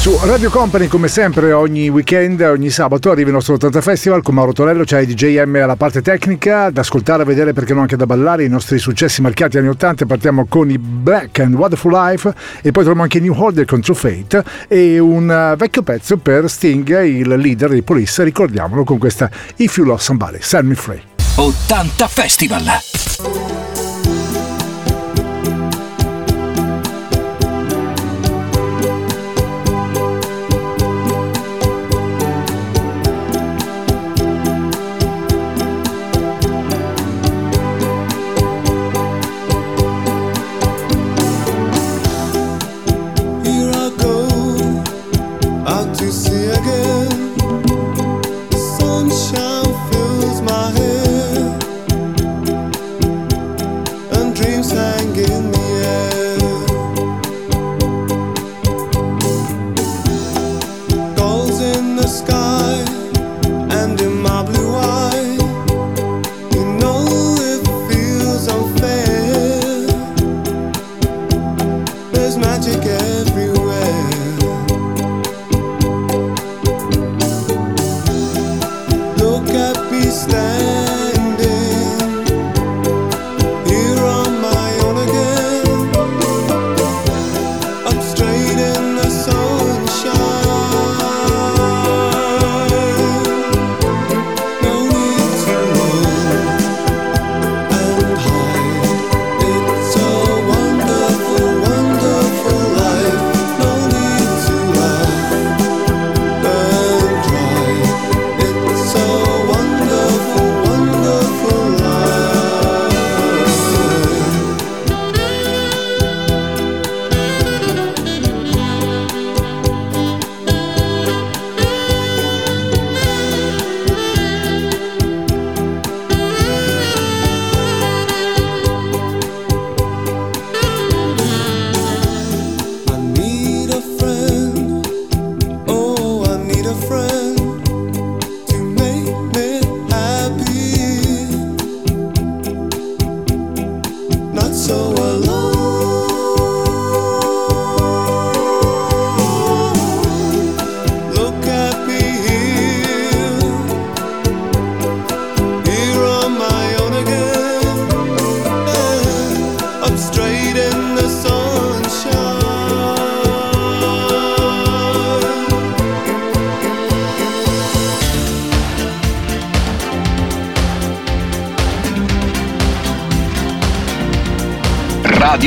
Su Radio Company, come sempre, ogni weekend, ogni sabato arriva il nostro 80 Festival con Mauro Tonello, c'è il DJM alla parte tecnica, da ascoltare, a vedere perché non anche da ballare, i nostri successi marchiati anni 80. Partiamo con i Black and Wonderful Life e poi troviamo anche New Order con True Fate e un eh, vecchio pezzo per Sting, il leader dei Police, ricordiamolo con questa If You Love Somebody, Set Me Free. 80 Festival!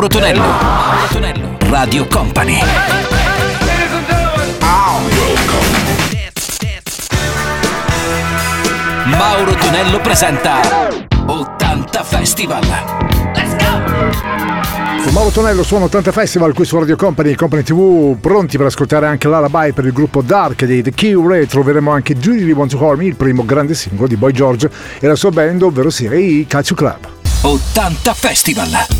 Mauro Tonello. Mauro Tonello. Radio Company. Mauro Tonello presenta 80 Festival. Let's go! Con Mauro Tonello suona 80 Festival qui su Radio Company e Company TV pronti per ascoltare anche l'Alabai per il gruppo Dark dei The Ray troveremo anche Do You Want to Harm il primo grande singolo di Boy George e la sua band ovvero sia i Calcio Club 80 Festival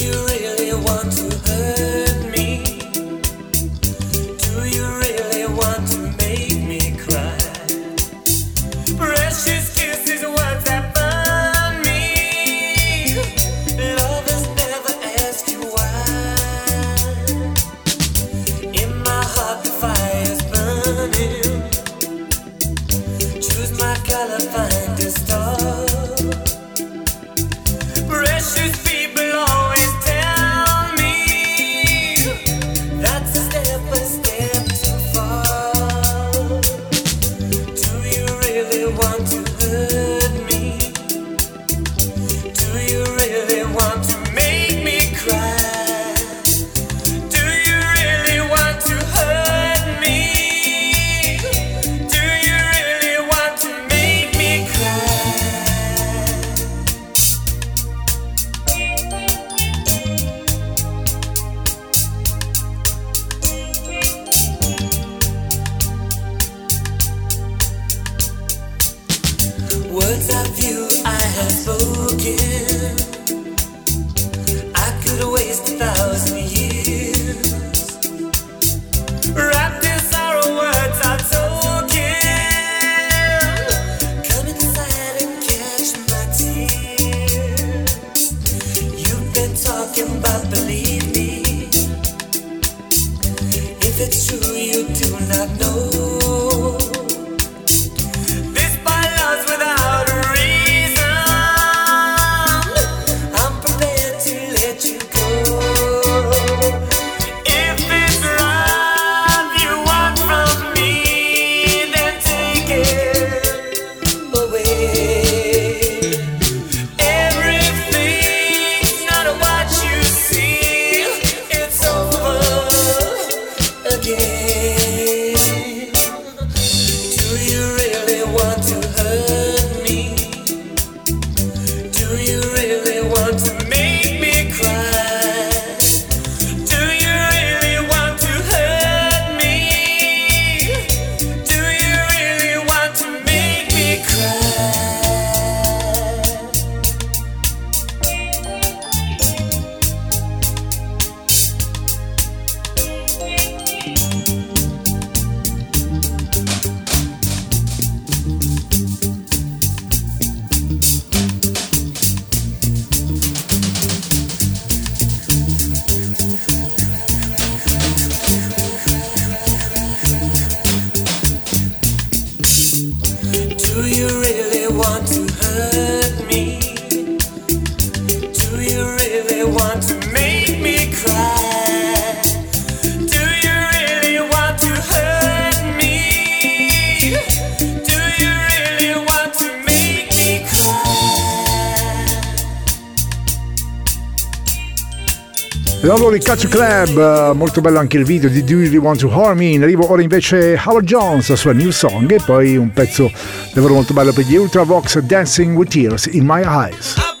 Catch Club, molto bello anche il video di Do You Really Want to Harm Me. In arrivo ora invece Howard Jones, la sua new song, e poi un pezzo davvero molto bello per gli Ultravox Dancing with Tears in My Eyes.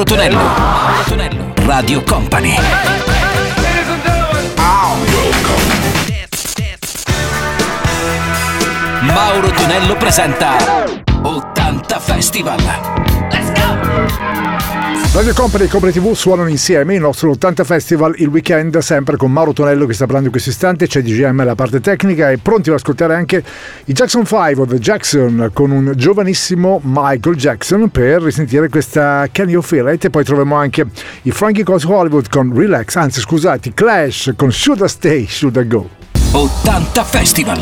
Mauro Tonello. Mauro Tonello. Radio Company. Mauro Tonello presenta Company e Company TV suonano insieme il nostro 80 Festival il weekend, sempre con Mauro Tonello che sta parlando in questo istante, c'è DGM la parte tecnica e pronti ad ascoltare anche i Jackson 5 o The Jackson con un giovanissimo Michael Jackson per risentire questa Can You Feel It e poi troviamo anche i Frankie Coast Hollywood con Relax, anzi scusate, Clash con Should I Stay, Should I Go. 80 Festival.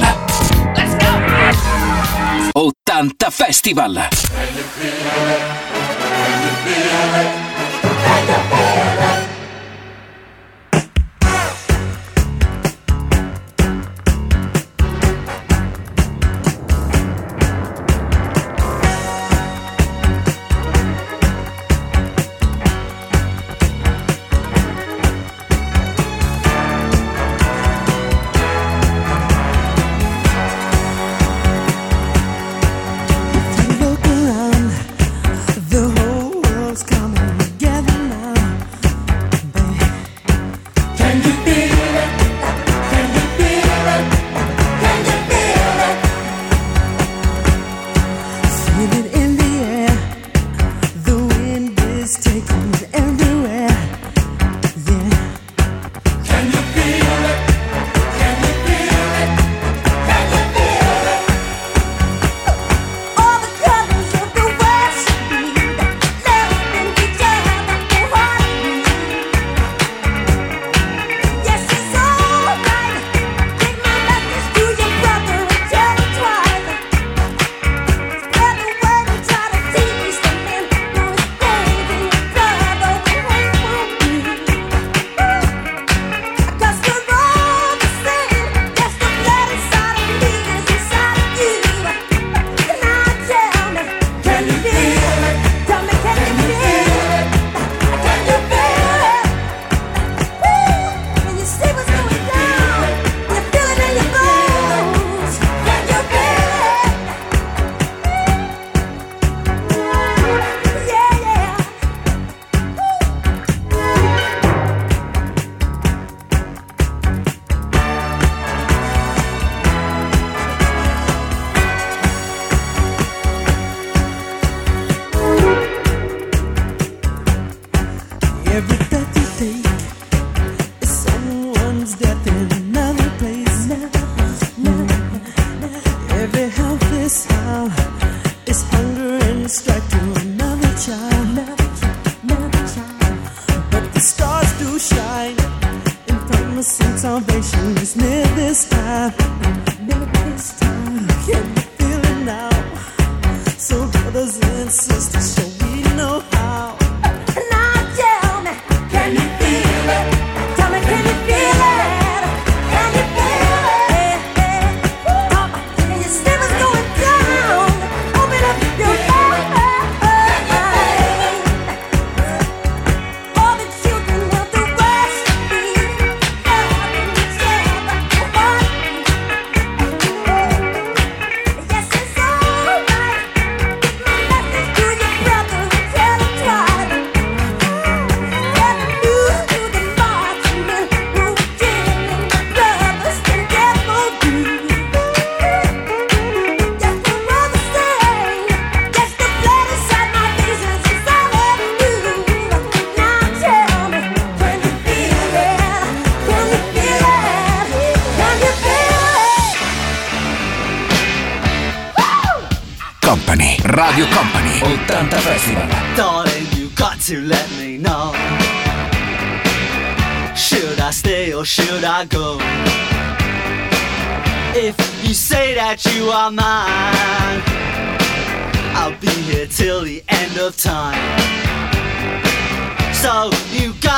Let's go! 80 Festival.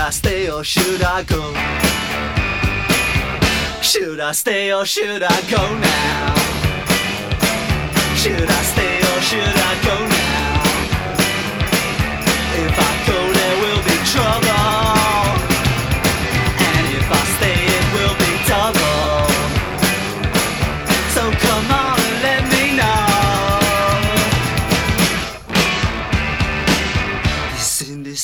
I stay or oh, should I go Should I stay or oh, should I go now? Should I stay or oh, should I go now?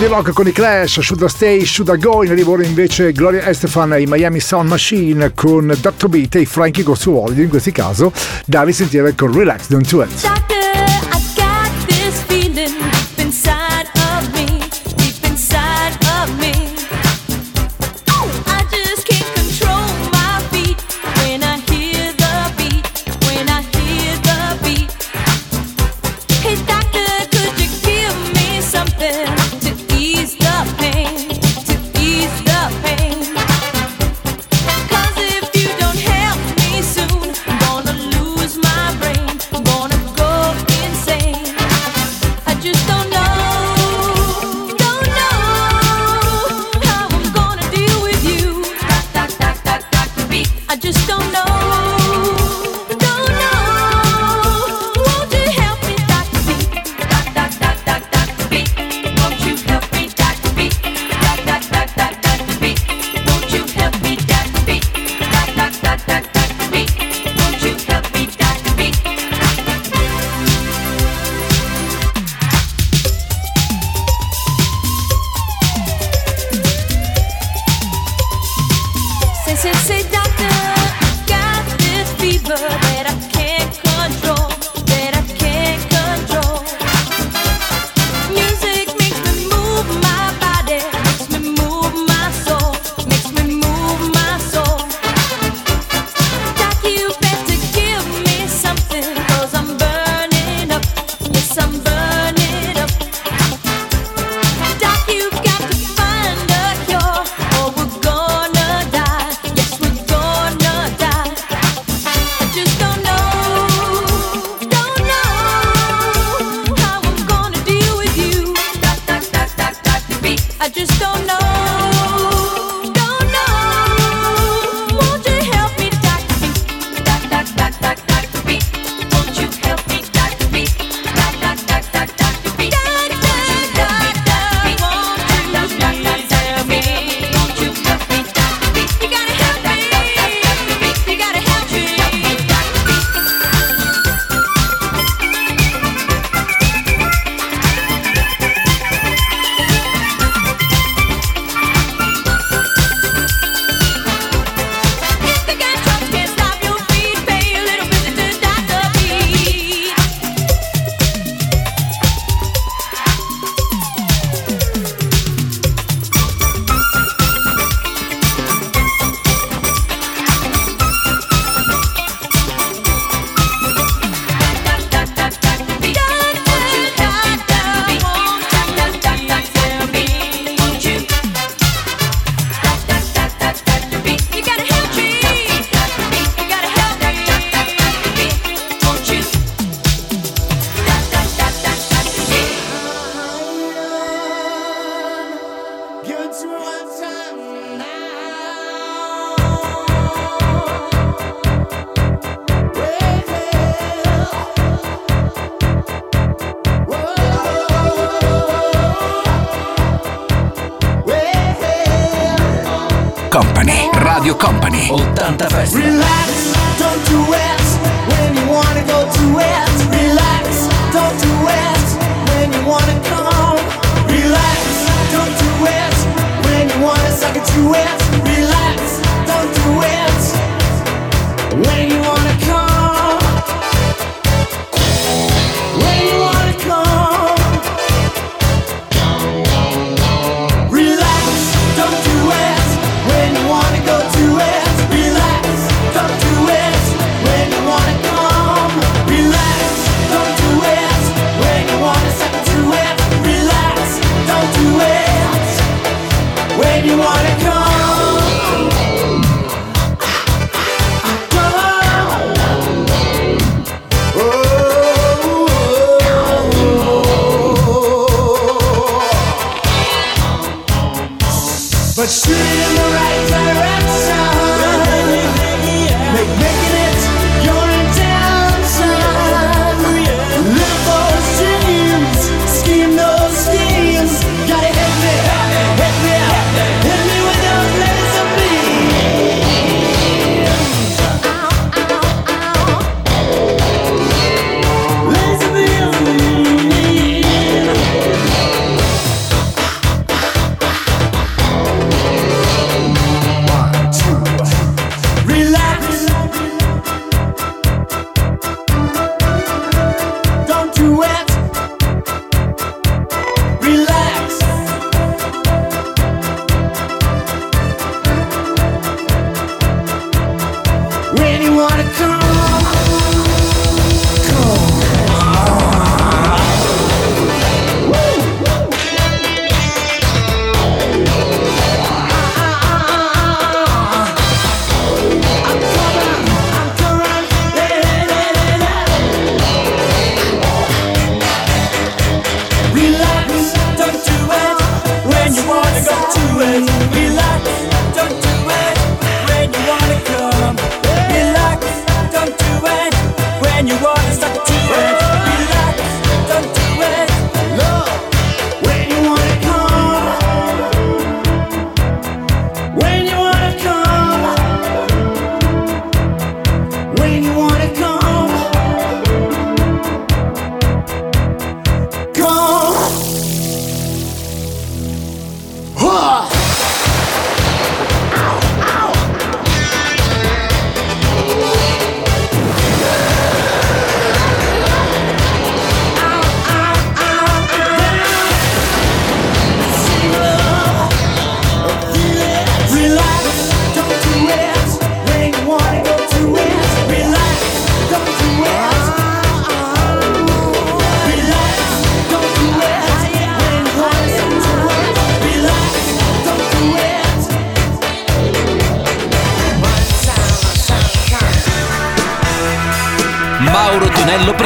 Body Rock con i Clash, Should I Stay, Should I Go, in arrivo invece Gloria Estefan e i Miami Sound Machine con Dr. Beat e Frankie Gossuoli, in questo caso da risentire con Relax Don't Do It. but shoot it in the right direction. Make, making. it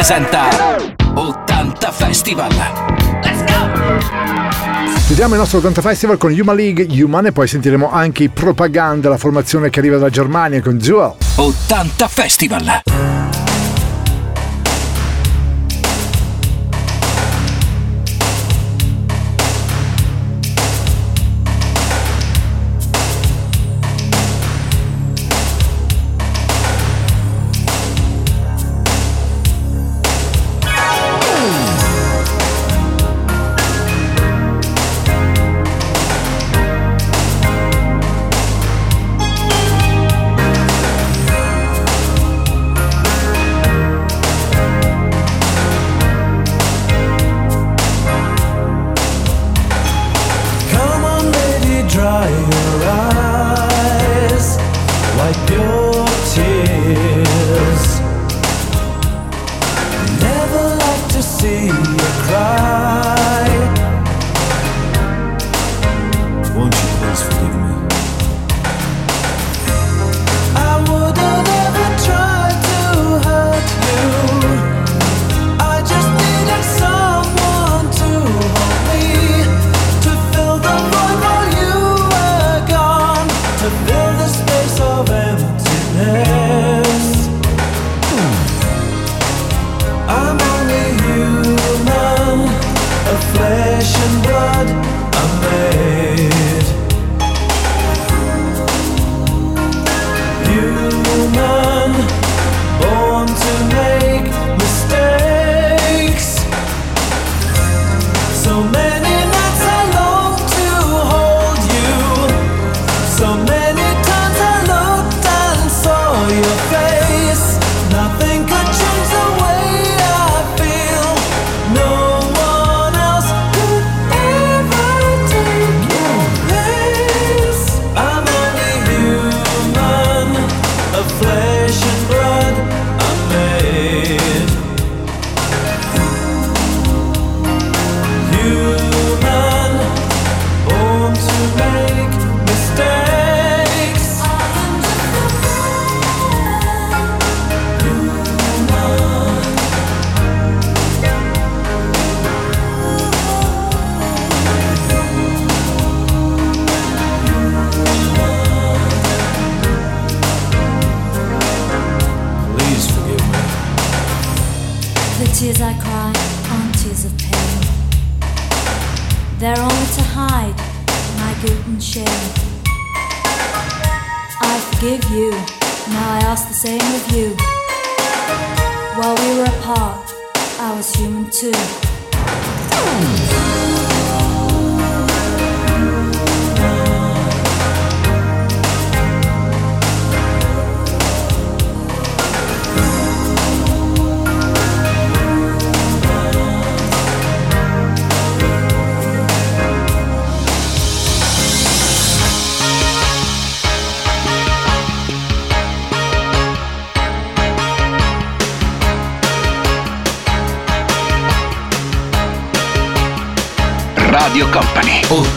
presenta 80 Festival. Let's go! Chiudiamo il nostro 80 Festival con Human League Human e poi sentiremo anche i propaganda, la formazione che arriva dalla Germania con Zuo. 80 Festival.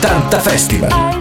80 Festival.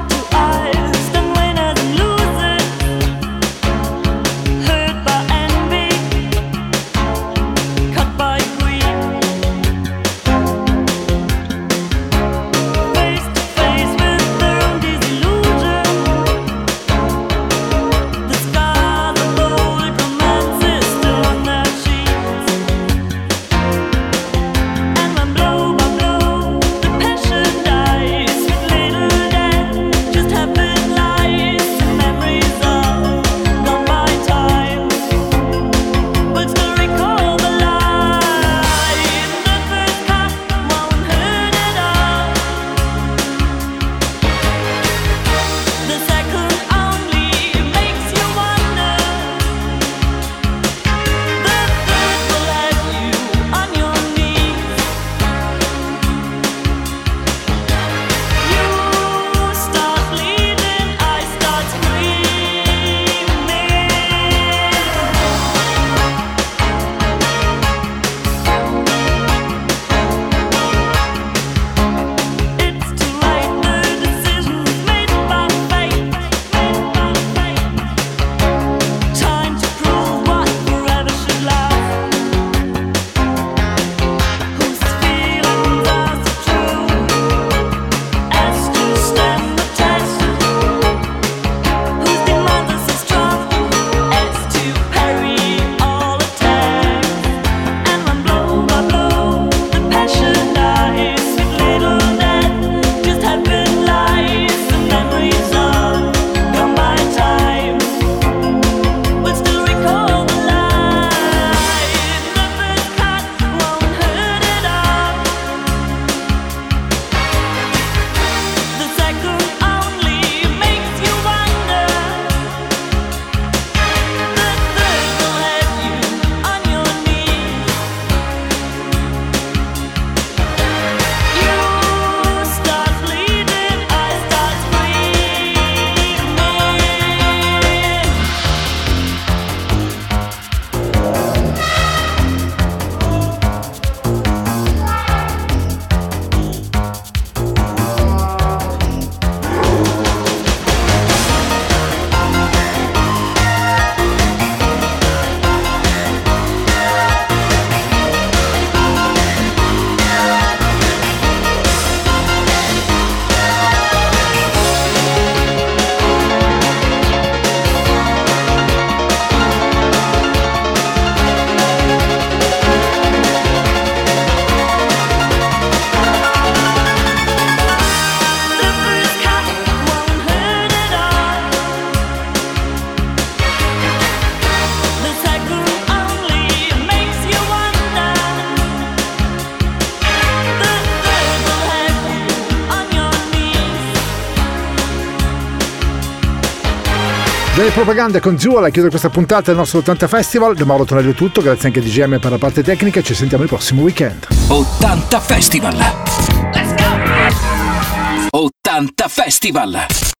Delle propagande con Jewel a chiudere questa puntata del nostro 80 Festival. Da Mauro Tonello è tutto, grazie anche a DGM per la parte tecnica. Ci sentiamo il prossimo weekend. 80 Festival. Let's go! 80 Festival.